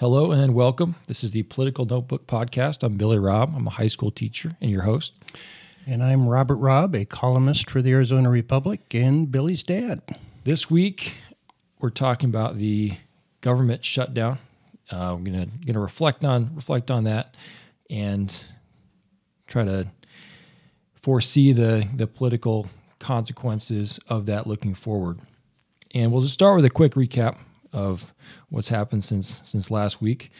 Hello and welcome. This is the Political Notebook Podcast. I'm Billy Robb. I'm a high school teacher and your host. And I'm Robert Robb, a columnist for the Arizona Republic and Billy's dad. This week, we're talking about the government shutdown. Uh, we're gonna gonna reflect on reflect on that and try to foresee the the political consequences of that looking forward. And we'll just start with a quick recap of what's happened since since last week.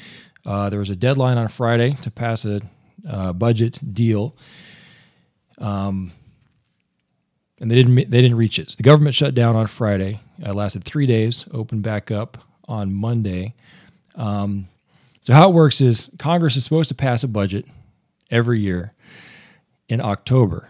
Uh, there was a deadline on Friday to pass a uh, budget deal, um, and they didn't they didn't reach it. So the government shut down on Friday. It lasted three days. Opened back up on Monday. Um, so how it works is Congress is supposed to pass a budget every year in October.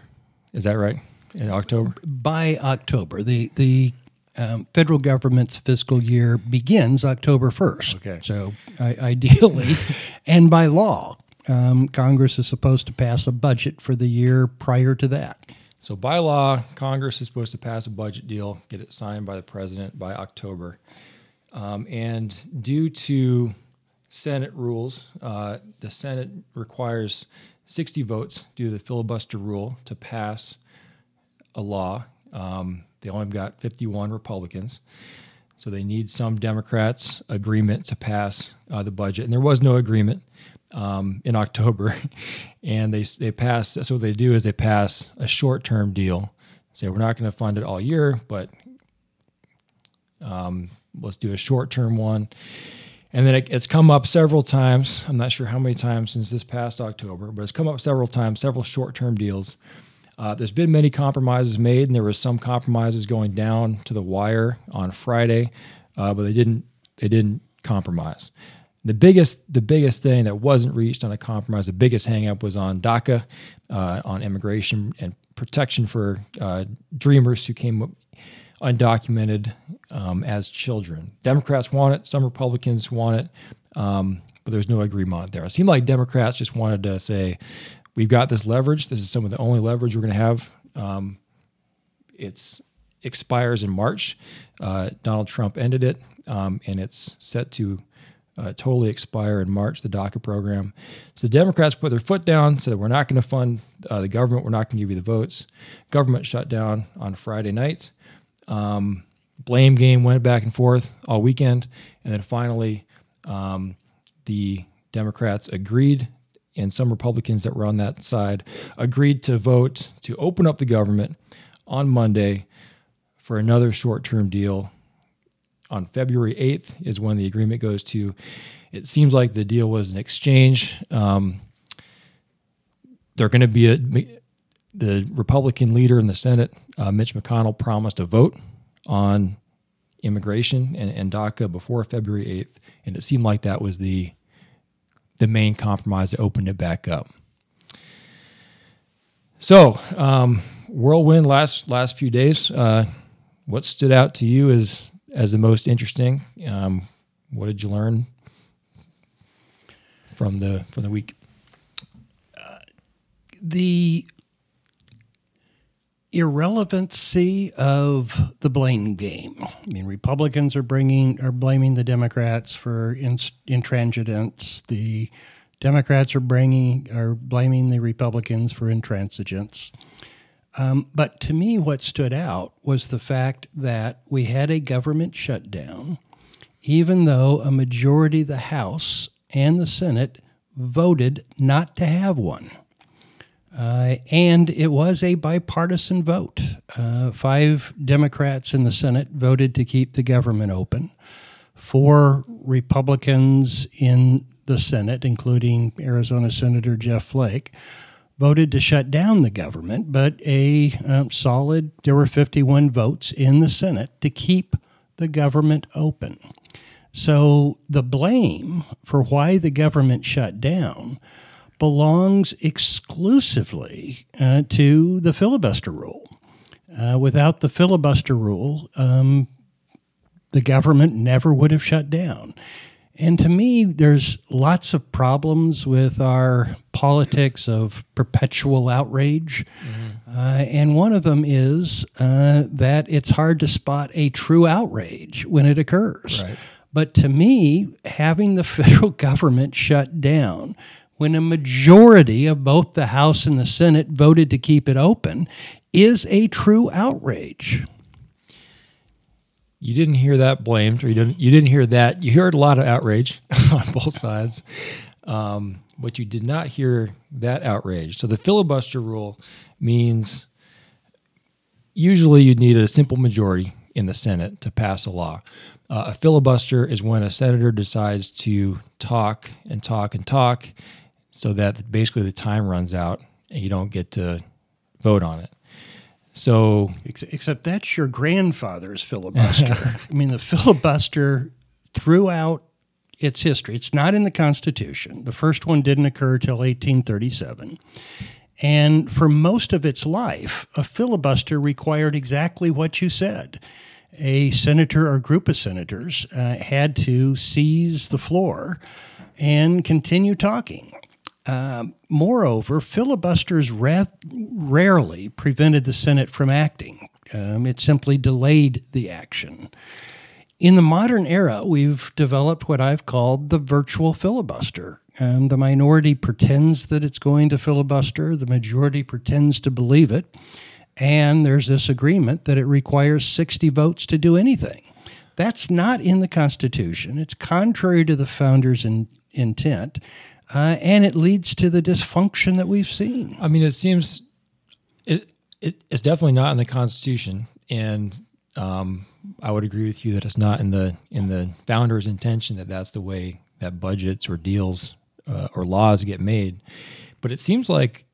Is that right? In October. By October, the the um, federal government's fiscal year begins October 1st. Okay. So, I, ideally, and by law, um, Congress is supposed to pass a budget for the year prior to that. So, by law, Congress is supposed to pass a budget deal, get it signed by the president by October. Um, and due to Senate rules, uh, the Senate requires 60 votes due to the filibuster rule to pass a law. Um, they only got 51 Republicans. So they need some Democrats' agreement to pass uh, the budget. And there was no agreement um, in October. and they, they passed, so what they do is they pass a short term deal. Say, we're not going to fund it all year, but um, let's do a short term one. And then it, it's come up several times. I'm not sure how many times since this past October, but it's come up several times, several short term deals uh, there's been many compromises made, and there were some compromises going down to the wire on Friday, uh, but they didn't they didn't compromise. The biggest the biggest thing that wasn't reached on a compromise, the biggest hangup was on DACA, uh, on immigration and protection for uh, dreamers who came undocumented um, as children. Democrats want it, some Republicans want it, um, but there's no agreement there. It seemed like Democrats just wanted to say, we've got this leverage. This is some of the only leverage we're going to have. Um, it's expires in March. Uh, Donald Trump ended it, um, and it's set to uh, totally expire in March. The DACA program. So the Democrats put their foot down, said we're not going to fund uh, the government. We're not going to give you the votes. Government shut down on Friday night. Um, blame game went back and forth all weekend, and then finally, um, the Democrats agreed and some Republicans that were on that side agreed to vote to open up the government on Monday for another short term deal. On February 8th is when the agreement goes to. It seems like the deal was an exchange. Um, they're going to be a, the Republican leader in the Senate, uh, Mitch McConnell, promised a vote on immigration and, and DACA before February 8th. And it seemed like that was the the main compromise that opened it back up. So, um, whirlwind last last few days. Uh, what stood out to you as as the most interesting? Um, what did you learn from the from the week? Uh, the irrelevancy of the blame game. I mean, Republicans are bringing are blaming the Democrats for intransigence. The Democrats are bringing are blaming the Republicans for intransigence. Um, but to me, what stood out was the fact that we had a government shutdown, even though a majority of the House and the Senate voted not to have one. Uh, and it was a bipartisan vote. Uh, five Democrats in the Senate voted to keep the government open. Four Republicans in the Senate, including Arizona Senator Jeff Flake, voted to shut down the government, but a um, solid, there were 51 votes in the Senate to keep the government open. So the blame for why the government shut down belongs exclusively uh, to the filibuster rule. Uh, without the filibuster rule, um, the government never would have shut down. And to me, there's lots of problems with our politics of perpetual outrage. Mm-hmm. Uh, and one of them is uh, that it's hard to spot a true outrage when it occurs. Right. But to me, having the federal government shut down when a majority of both the House and the Senate voted to keep it open is a true outrage. You didn't hear that blamed, or you didn't. You didn't hear that. You heard a lot of outrage on both sides, um, but you did not hear that outrage. So the filibuster rule means usually you'd need a simple majority in the Senate to pass a law. Uh, a filibuster is when a senator decides to talk and talk and talk so that basically the time runs out and you don't get to vote on it. So, except that's your grandfather's filibuster. I mean, the filibuster throughout its history, it's not in the Constitution. The first one didn't occur till 1837. And for most of its life, a filibuster required exactly what you said. A senator or group of senators uh, had to seize the floor and continue talking. Uh, moreover, filibusters ra- rarely prevented the Senate from acting. Um, it simply delayed the action. In the modern era, we've developed what I've called the virtual filibuster. Um, the minority pretends that it's going to filibuster, the majority pretends to believe it, and there's this agreement that it requires 60 votes to do anything. That's not in the Constitution. It's contrary to the founders' in, intent, uh, and it leads to the dysfunction that we've seen. I mean, it seems it, it it's definitely not in the Constitution, and um, I would agree with you that it's not in the in the founder's intention that that's the way that budgets or deals uh, or laws get made. But it seems like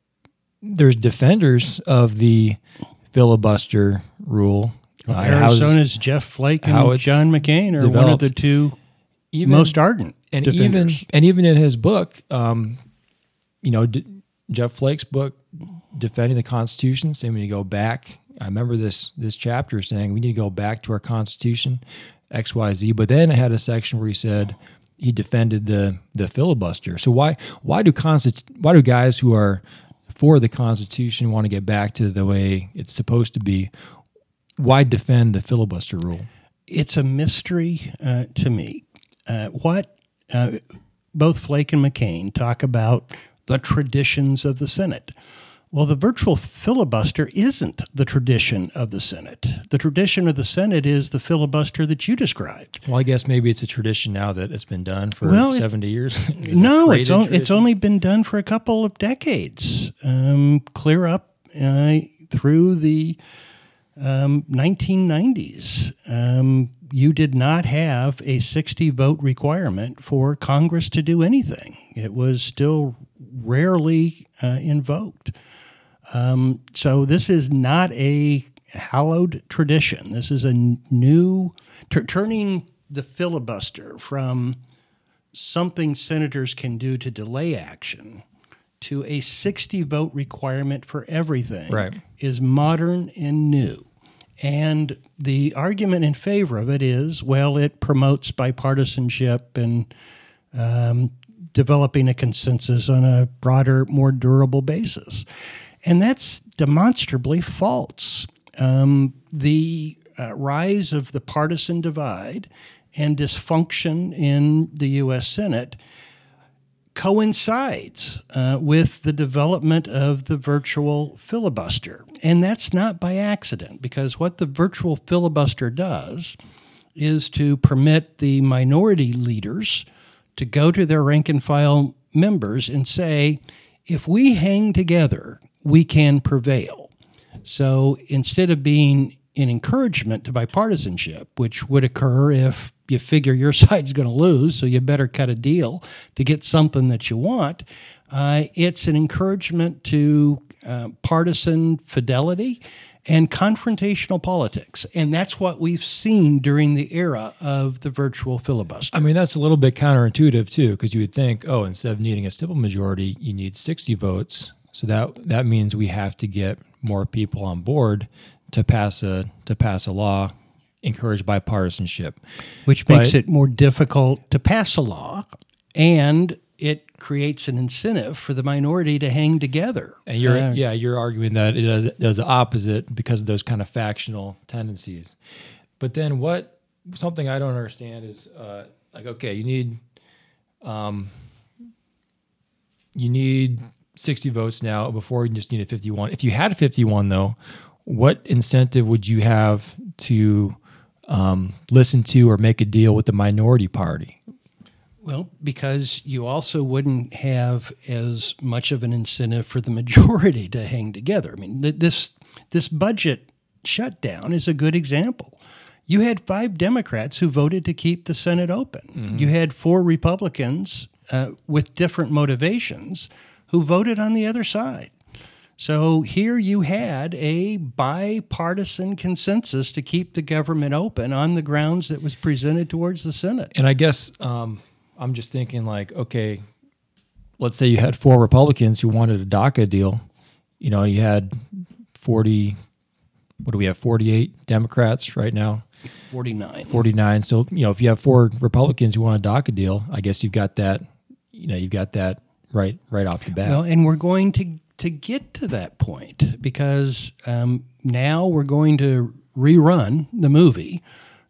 there's defenders of the filibuster rule. Uh, Arizona's Jeff Flake and John McCain are developed. one of the two even, most ardent and defenders. even and even in his book, um, you know, D- Jeff Flake's book, defending the Constitution, saying we need to go back I remember this this chapter saying we need to go back to our Constitution, X Y Z. But then it had a section where he said he defended the the filibuster. So why why do constit- why do guys who are for the Constitution want to get back to the way it's supposed to be? Why defend the filibuster rule? It's a mystery uh, to me. Uh, what uh, both Flake and McCain talk about the traditions of the Senate. Well, the virtual filibuster isn't the tradition of the Senate. The tradition of the Senate is the filibuster that you described. Well, I guess maybe it's a tradition now that it's been done for well, 70 years. no, it's, o- it's only been done for a couple of decades. Um, clear up uh, through the um, 1990s. Um, you did not have a 60 vote requirement for Congress to do anything, it was still rarely uh, invoked. Um, so this is not a hallowed tradition. This is a new t- turning the filibuster from something senators can do to delay action to a 60 vote requirement for everything right. is modern and new. And the argument in favor of it is well, it promotes bipartisanship and um, developing a consensus on a broader, more durable basis. And that's demonstrably false. Um, the uh, rise of the partisan divide and dysfunction in the U.S. Senate coincides uh, with the development of the virtual filibuster. And that's not by accident, because what the virtual filibuster does is to permit the minority leaders to go to their rank and file members and say, if we hang together we can prevail. So instead of being an encouragement to bipartisanship, which would occur if you figure your side's going to lose, so you better cut a deal to get something that you want, uh, it's an encouragement to uh, partisan fidelity and confrontational politics. And that's what we've seen during the era of the virtual filibuster. I mean, that's a little bit counterintuitive, too, because you would think, oh, instead of needing a simple majority, you need 60 votes. So that that means we have to get more people on board to pass a to pass a law encourage bipartisanship, which but, makes it more difficult to pass a law and it creates an incentive for the minority to hang together. And you're uh, yeah, you're arguing that it does, it does the opposite because of those kind of factional tendencies. But then what something I don't understand is uh, like okay, you need um, you need 60 votes now before you just needed 51. If you had 51 though, what incentive would you have to um, listen to or make a deal with the minority party? Well, because you also wouldn't have as much of an incentive for the majority to hang together. I mean, this this budget shutdown is a good example. You had five Democrats who voted to keep the Senate open. Mm-hmm. You had four Republicans uh, with different motivations who voted on the other side. So here you had a bipartisan consensus to keep the government open on the grounds that was presented towards the Senate. And I guess um, I'm just thinking, like, okay, let's say you had four Republicans who wanted a DACA deal. You know, you had 40, what do we have, 48 Democrats right now? 49. 49. So, you know, if you have four Republicans who want a DACA deal, I guess you've got that, you know, you've got that right right off the bat. Well, and we're going to to get to that point because um, now we're going to rerun the movie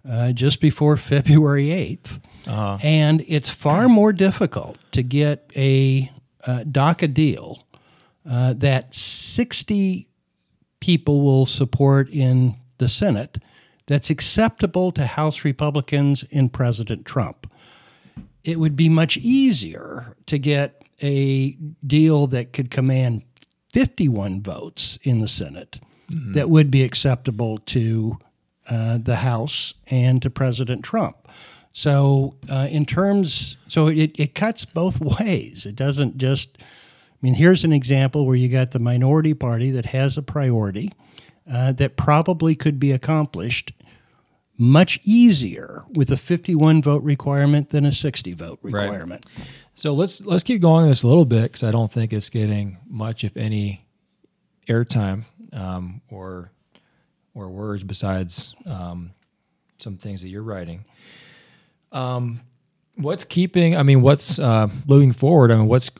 uh, just before February 8th. Uh-huh. And it's far more difficult to get a uh, DACA deal uh, that 60 people will support in the Senate that's acceptable to House Republicans and President Trump. It would be much easier to get a deal that could command 51 votes in the Senate mm-hmm. that would be acceptable to uh, the House and to President Trump. So, uh, in terms, so it, it cuts both ways. It doesn't just, I mean, here's an example where you got the minority party that has a priority uh, that probably could be accomplished much easier with a 51 vote requirement than a 60 vote requirement. Right. So let's let's keep going on this a little bit because I don't think it's getting much, if any, airtime um, or or words besides um, some things that you're writing. Um, what's keeping? I mean, what's uh, moving forward? I mean, what's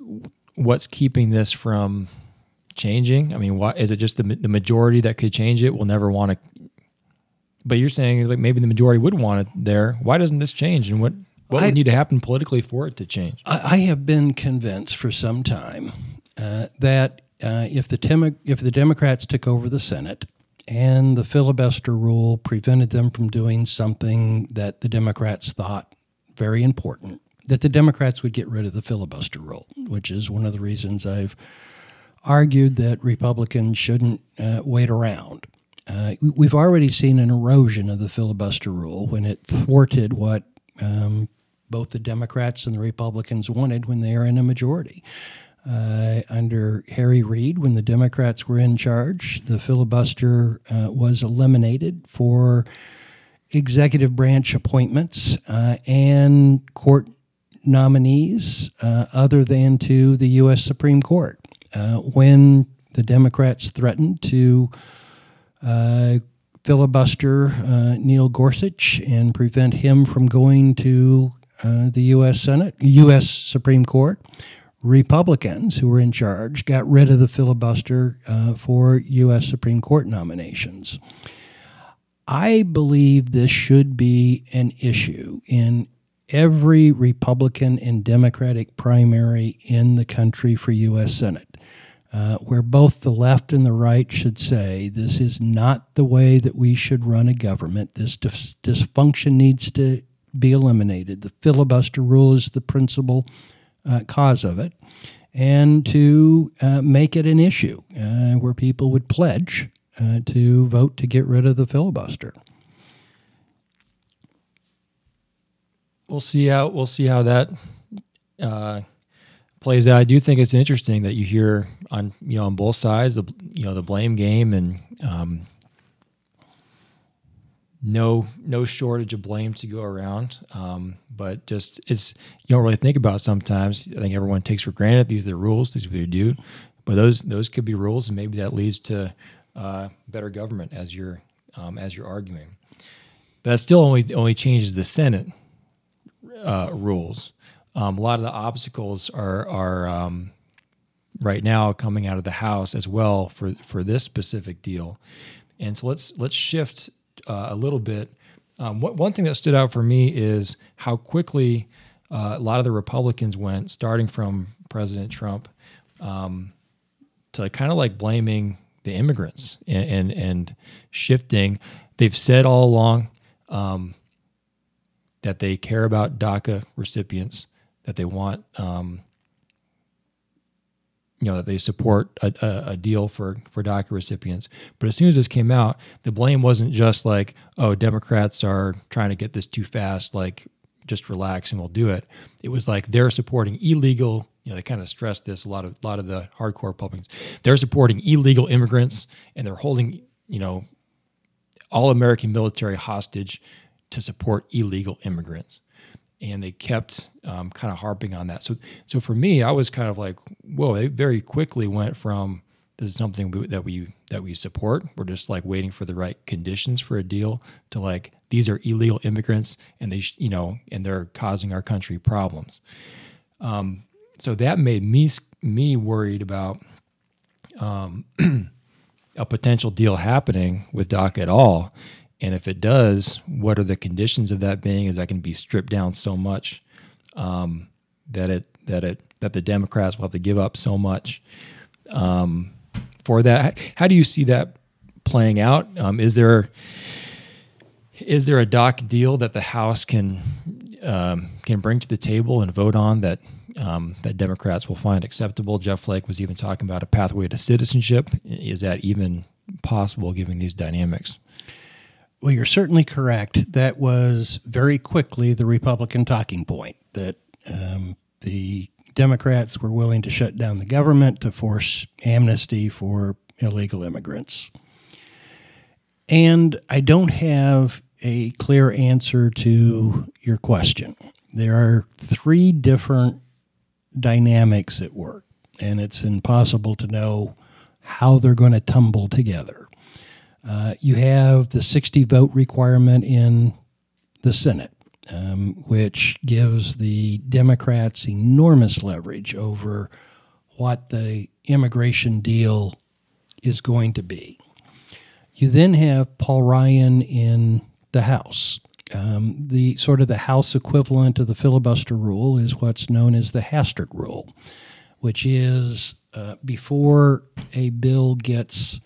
what's keeping this from changing? I mean, what is it? Just the the majority that could change it will never want to. But you're saying like maybe the majority would want it there. Why doesn't this change? And what what would need to happen politically for it to change? I, I have been convinced for some time uh, that uh, if the if the Democrats took over the Senate and the filibuster rule prevented them from doing something that the Democrats thought very important, that the Democrats would get rid of the filibuster rule, which is one of the reasons I've argued that Republicans shouldn't uh, wait around. Uh, we've already seen an erosion of the filibuster rule when it thwarted what um, both the Democrats and the Republicans wanted when they are in a majority. Uh, under Harry Reid, when the Democrats were in charge, the filibuster uh, was eliminated for executive branch appointments uh, and court nominees uh, other than to the U.S. Supreme Court. Uh, when the Democrats threatened to filibuster Neil Gorsuch and prevent him from going to uh, the U.S. Senate, U.S. Supreme Court, Republicans who were in charge got rid of the filibuster uh, for U.S. Supreme Court nominations. I believe this should be an issue in every Republican and Democratic primary in the country for U.S. Senate, uh, where both the left and the right should say this is not the way that we should run a government. This dis- dysfunction needs to be eliminated. The filibuster rule is the principal uh, cause of it, and to uh, make it an issue uh, where people would pledge uh, to vote to get rid of the filibuster. We'll see how we'll see how that uh, plays out. I do think it's interesting that you hear on you know on both sides the you know the blame game and um, no no shortage of blame to go around. Um, but just it's you don't really think about sometimes i think everyone takes for granted these are the rules these are what you do. But those those could be rules and maybe that leads to uh, better government as you're um, as you're arguing but that still only only changes the senate uh, rules um, a lot of the obstacles are are um, right now coming out of the house as well for for this specific deal. And so let's let's shift uh, a little bit. Um, what, one thing that stood out for me is how quickly uh, a lot of the Republicans went, starting from President Trump, um, to kind of like blaming the immigrants and, and, and shifting. They've said all along um, that they care about DACA recipients, that they want, um, you know, that they support a, a, a, deal for for DACA recipients. But as soon as this came out, the blame wasn't just like, oh, Democrats are trying to get this too fast, like just relax and we'll do it. It was like they're supporting illegal. You know, they kind of stressed this a lot of a lot of the hardcore Republicans. They're supporting illegal immigrants and they're holding, you know, all American military hostage to support illegal immigrants. And they kept um, kind of harping on that. So, so for me, I was kind of like, whoa! They very quickly went from this is something we, that we that we support. We're just like waiting for the right conditions for a deal to like these are illegal immigrants and they you know and they're causing our country problems. Um, so that made me me worried about um, a potential deal happening with DACA at all and if it does, what are the conditions of that being? Is that going to be stripped down so much um, that it that it that the Democrats will have to give up so much um, for that? How do you see that playing out? Um, is there is there a DACA deal that the House can um, can bring to the table and vote on that um, that Democrats will find acceptable? Jeff Flake was even talking about a pathway to citizenship. Is that even possible given these dynamics? Well, you're certainly correct. That was very quickly the Republican talking point that um, the Democrats were willing to shut down the government to force amnesty for illegal immigrants. And I don't have a clear answer to your question. There are three different dynamics at work, and it's impossible to know how they're going to tumble together. Uh, you have the 60 vote requirement in the Senate, um, which gives the Democrats enormous leverage over what the immigration deal is going to be. You then have Paul Ryan in the House. Um, the sort of the House equivalent of the filibuster rule is what's known as the Hastert rule, which is uh, before a bill gets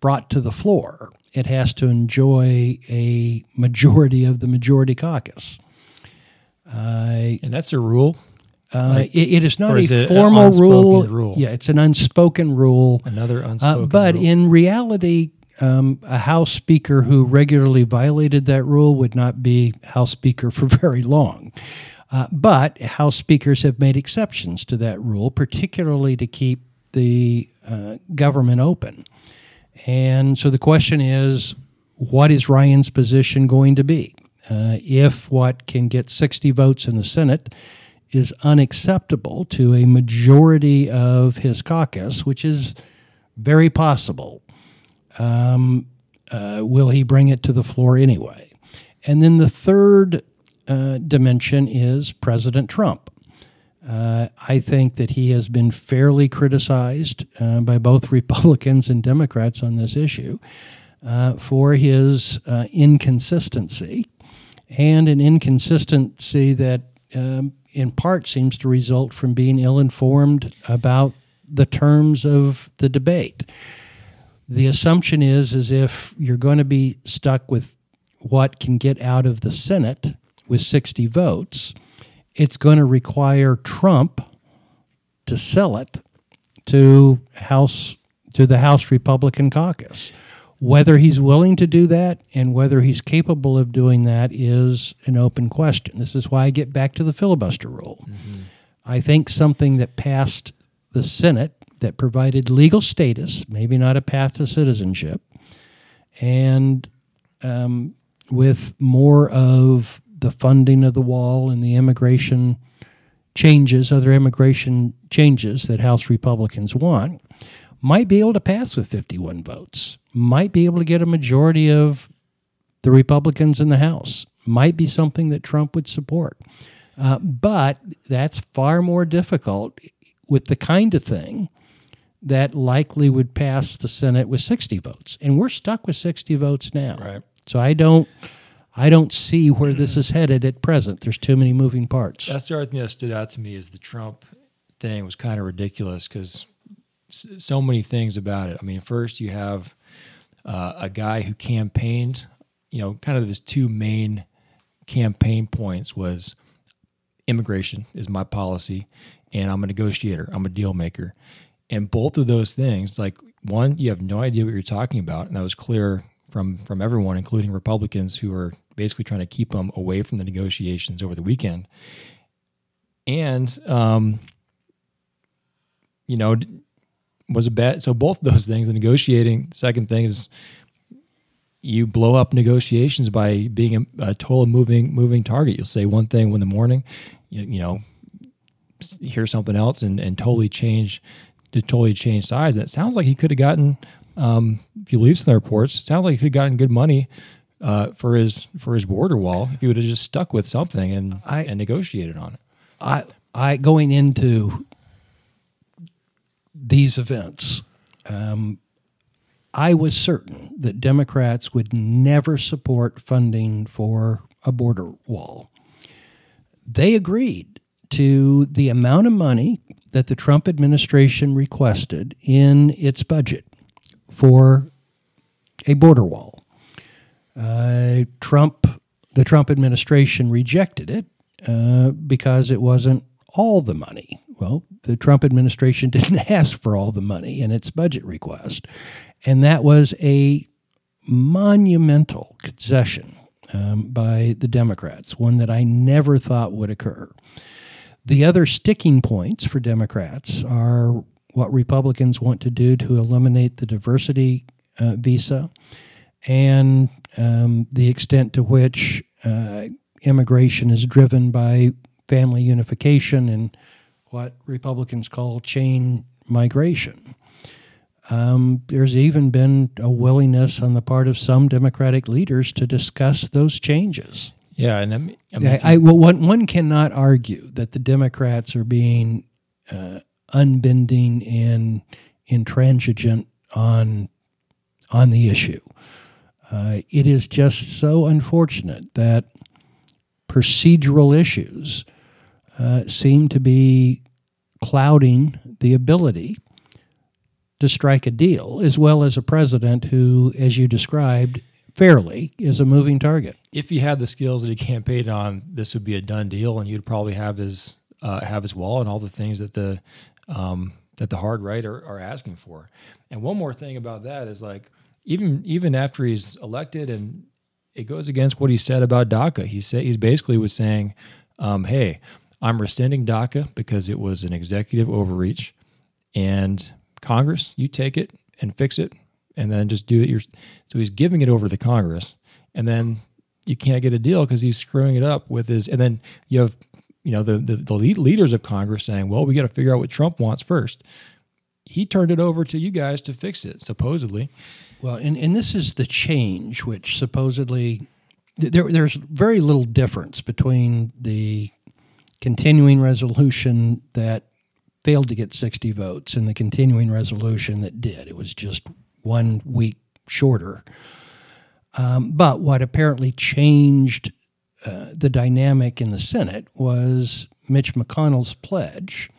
brought to the floor, it has to enjoy a majority of the majority caucus. Uh, and that's a rule. Uh, like, it, it is not a formal rule. rule. Yeah, it's an unspoken rule. Another uh, unspoken. Uh, but rule. in reality, um, a House Speaker who regularly violated that rule would not be House Speaker for very long. Uh, but House Speakers have made exceptions to that rule, particularly to keep the uh, government open. And so the question is what is Ryan's position going to be? Uh, if what can get 60 votes in the Senate is unacceptable to a majority of his caucus, which is very possible, um, uh, will he bring it to the floor anyway? And then the third uh, dimension is President Trump. Uh, I think that he has been fairly criticized uh, by both Republicans and Democrats on this issue uh, for his uh, inconsistency, and an inconsistency that, um, in part, seems to result from being ill informed about the terms of the debate. The assumption is as if you're going to be stuck with what can get out of the Senate with 60 votes it's going to require Trump to sell it to House to the House Republican caucus. Whether he's willing to do that and whether he's capable of doing that is an open question. This is why I get back to the filibuster rule. Mm-hmm. I think something that passed the Senate that provided legal status, maybe not a path to citizenship, and um, with more of the funding of the wall and the immigration changes, other immigration changes that House Republicans want, might be able to pass with 51 votes, might be able to get a majority of the Republicans in the House, might be something that Trump would support. Uh, but that's far more difficult with the kind of thing that likely would pass the Senate with 60 votes. And we're stuck with 60 votes now. Right. So I don't I don't see where this is headed at present. There's too many moving parts. That's the other thing that stood out to me is the Trump thing was kind of ridiculous because so many things about it. I mean, first you have uh, a guy who campaigned, you know, kind of his two main campaign points was immigration is my policy, and I'm a negotiator, I'm a deal maker. And both of those things, like one, you have no idea what you're talking about, and that was clear from from everyone, including Republicans who are basically trying to keep them away from the negotiations over the weekend. And um, you know, was a bad. So both those things, the negotiating. Second thing is you blow up negotiations by being a, a total moving moving target. You'll say one thing in the morning, you, you know, hear something else, and, and totally change to totally change sides. It sounds like he could have gotten, um, if you believe some reports, sounds like he could have gotten good money uh, for his for his border wall if he would have just stuck with something and I- and negotiated on it. I, I going into these events, um, I was certain that Democrats would never support funding for a border wall. They agreed to the amount of money that the Trump administration requested in its budget for a border wall. Uh, Trump, the Trump administration rejected it uh, because it wasn't all the money. Well, the Trump administration didn't ask for all the money in its budget request, and that was a monumental concession um, by the Democrats, one that I never thought would occur. The other sticking points for Democrats are what Republicans want to do to eliminate the diversity uh, visa and um, the extent to which uh, immigration is driven by family unification and what Republicans call chain migration. Um, there's even been a willingness on the part of some Democratic leaders to discuss those changes. Yeah, and I mean, I mean, I, I, well, one, one cannot argue that the Democrats are being uh, unbending and intransigent on on the issue. Uh, it is just so unfortunate that procedural issues uh, seem to be clouding the ability to strike a deal, as well as a president who, as you described, fairly is a moving target. if he had the skills that he campaigned on, this would be a done deal, and you'd probably have his uh, have his wall and all the things that the um, that the hard right are, are asking for. And one more thing about that is like even even after he's elected, and it goes against what he said about DACA. He said he's basically was saying, um, "Hey, I'm rescinding DACA because it was an executive overreach, and Congress, you take it and fix it, and then just do it." Your so he's giving it over to Congress, and then you can't get a deal because he's screwing it up with his. And then you have, you know, the the, the lead leaders of Congress saying, "Well, we got to figure out what Trump wants first. He turned it over to you guys to fix it, supposedly. Well, and, and this is the change, which supposedly there, there's very little difference between the continuing resolution that failed to get 60 votes and the continuing resolution that did. It was just one week shorter. Um, but what apparently changed uh, the dynamic in the Senate was Mitch McConnell's pledge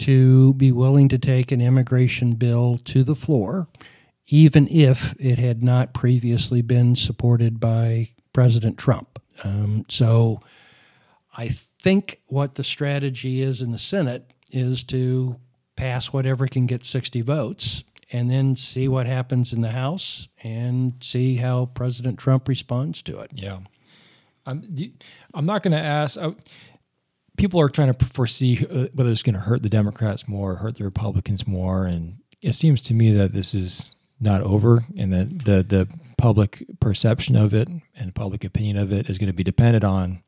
to be willing to take an immigration bill to the floor, even if it had not previously been supported by President Trump. Um, so I think what the strategy is in the Senate is to pass whatever can get 60 votes and then see what happens in the House and see how President Trump responds to it. Yeah, I'm. I'm not going to ask. I, people are trying to foresee uh, whether it's going to hurt the Democrats more, hurt the Republicans more, and it seems to me that this is not over, and that the the public perception of it and public opinion of it is going to be dependent on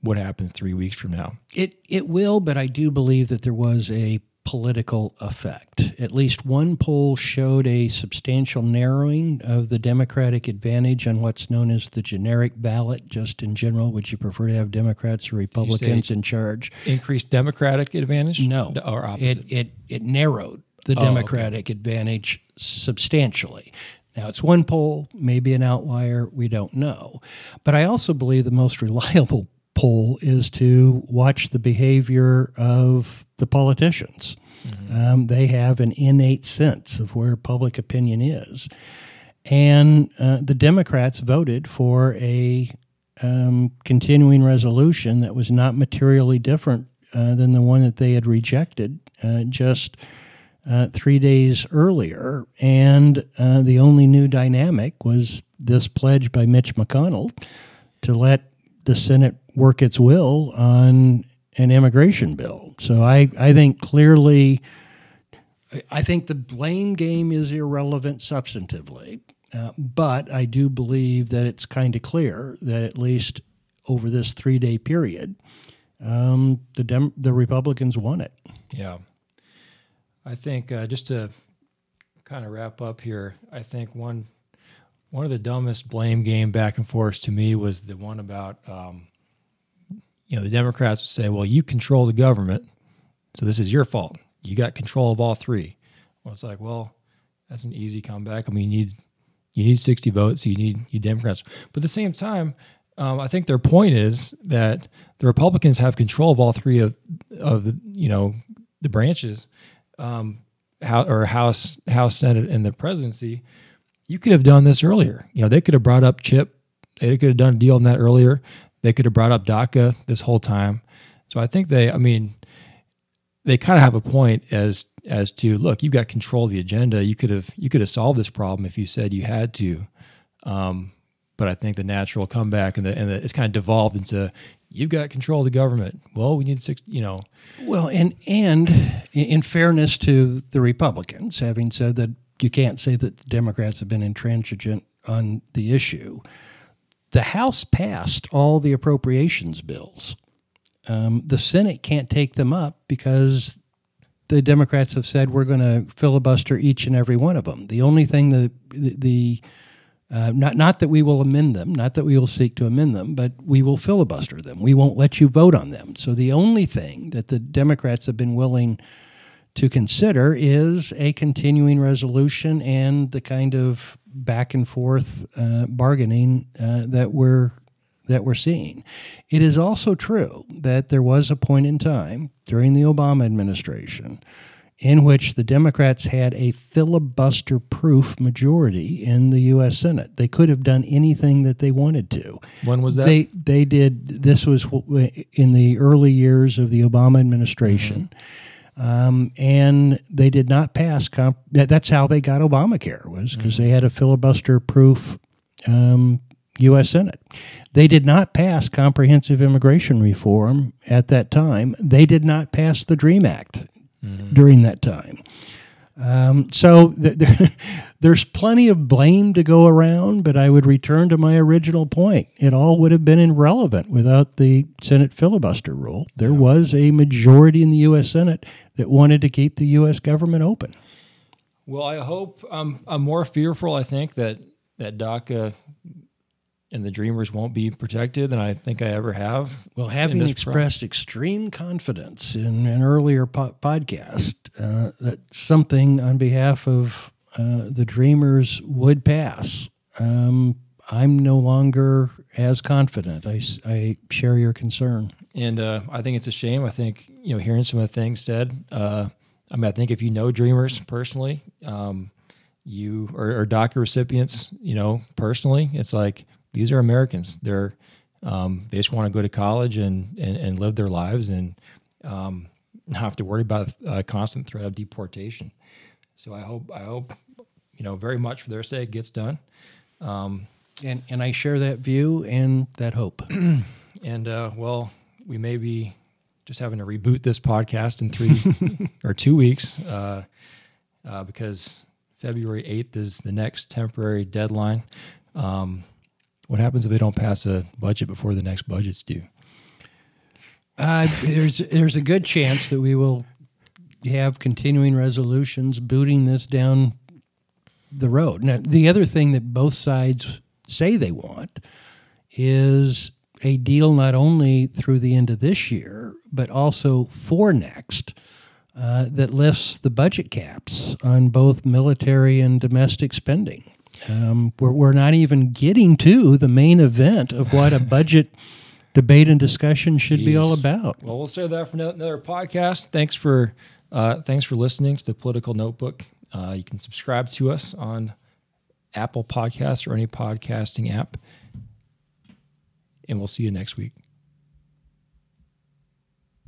what happens three weeks from now. It it will, but I do believe that there was a political effect. At least one poll showed a substantial narrowing of the Democratic advantage on what's known as the generic ballot. Just in general, would you prefer to have Democrats or Republicans in charge? Increased Democratic advantage? No, or opposite. It it it narrowed the Oh, okay. Democratic advantage substantially. Now, it's one poll, maybe an outlier, we don't know. But I also believe the most reliable poll is to watch the behavior of the politicians. Mm-hmm. Um, they have an innate sense of where public opinion is. And uh, the Democrats voted for a um, continuing resolution that was not materially different uh, than the one that they had rejected uh, just uh, three days earlier. And uh, the only new dynamic was this pledge by Mitch McConnell to let the Senate work its will on an immigration bill. So I, I think clearly, I think the blame game is irrelevant substantively. Uh, but I do believe that it's kind of clear that at least over this three day period, um, the Dem- the Republicans won it. Yeah, I think uh, just to kind of wrap up here, I think one one of the dumbest blame game back and forth to me was the one about um, you know the Democrats would say, "Well, you control the government, so this is your fault. You got control of all three. Well, it's like, well, that's an easy comeback. I mean, you need you need 60 votes. So You need you Democrats. But at the same time, um, I think their point is that the Republicans have control of all three of of the you know the branches, um, how, or House, House, Senate, and the presidency. You could have done this earlier. You know, they could have brought up CHIP. They could have done a deal on that earlier. They could have brought up DACA this whole time. So I think they, I mean, they kind of have a point as as to look, you've got control of the agenda. You could have you could have solved this problem if you said you had to. Um, but I think the natural comeback and the and the, it's kind of devolved into you've got control of the government. Well, we need six, you know. Well, and and in fairness to the Republicans, having said that you can't say that the Democrats have been intransigent on the issue, the House passed all the appropriations bills. Um, the Senate can't take them up because the Democrats have said we're going to filibuster each and every one of them. The only thing the the, the uh, not not that we will amend them, not that we will seek to amend them, but we will filibuster them. We won't let you vote on them. So the only thing that the Democrats have been willing to consider is a continuing resolution and the kind of back and forth uh, bargaining uh, that we're that we're seeing. It is also true that there was a point in time during the Obama administration in which the Democrats had a filibuster proof majority in the U.S. Senate. They could have done anything that they wanted to. When was that? They, they did, this was in the early years of the Obama administration. Mm-hmm. Um, and they did not pass. Comp- that's how they got Obamacare was because mm-hmm. they had a filibuster proof um, U.S. Senate. They did not pass comprehensive immigration reform at that time. They did not pass the DREAM Act mm-hmm. during that time. Um, so th- there, there's plenty of blame to go around, but I would return to my original point. It all would have been irrelevant without the Senate filibuster rule. There yeah. was a majority in the U.S. Senate that wanted to keep the U.S. government open. Well, I hope um, I'm more fearful. I think that that DACA and the dreamers won't be protected than I think I ever have. Well, having expressed extreme confidence in an earlier po- podcast uh, that something on behalf of uh, the dreamers would pass, um, I'm no longer as confident. I, I share your concern. And uh, I think it's a shame. I think, you know, hearing some of the things said, uh, I mean, I think if you know dreamers personally, um, you or, or DACA recipients, you know, personally, it's like these are Americans. They're um, they just want to go to college and, and, and live their lives and um, not have to worry about a constant threat of deportation. So I hope I hope you know very much for their sake gets done. Um, and and I share that view and that hope. and uh, well, we may be just having to reboot this podcast in three or two weeks uh, uh, because February eighth is the next temporary deadline. Um, what happens if they don't pass a budget before the next budget's due? Uh, there's there's a good chance that we will have continuing resolutions booting this down the road. Now, the other thing that both sides say they want is a deal not only through the end of this year, but also for next. Uh, that lifts the budget caps on both military and domestic spending. Um, we're, we're not even getting to the main event of what a budget debate and discussion should Jeez. be all about. Well, we'll save that for another podcast. Thanks for uh, thanks for listening to the Political Notebook. Uh, you can subscribe to us on Apple Podcasts or any podcasting app. And we'll see you next week.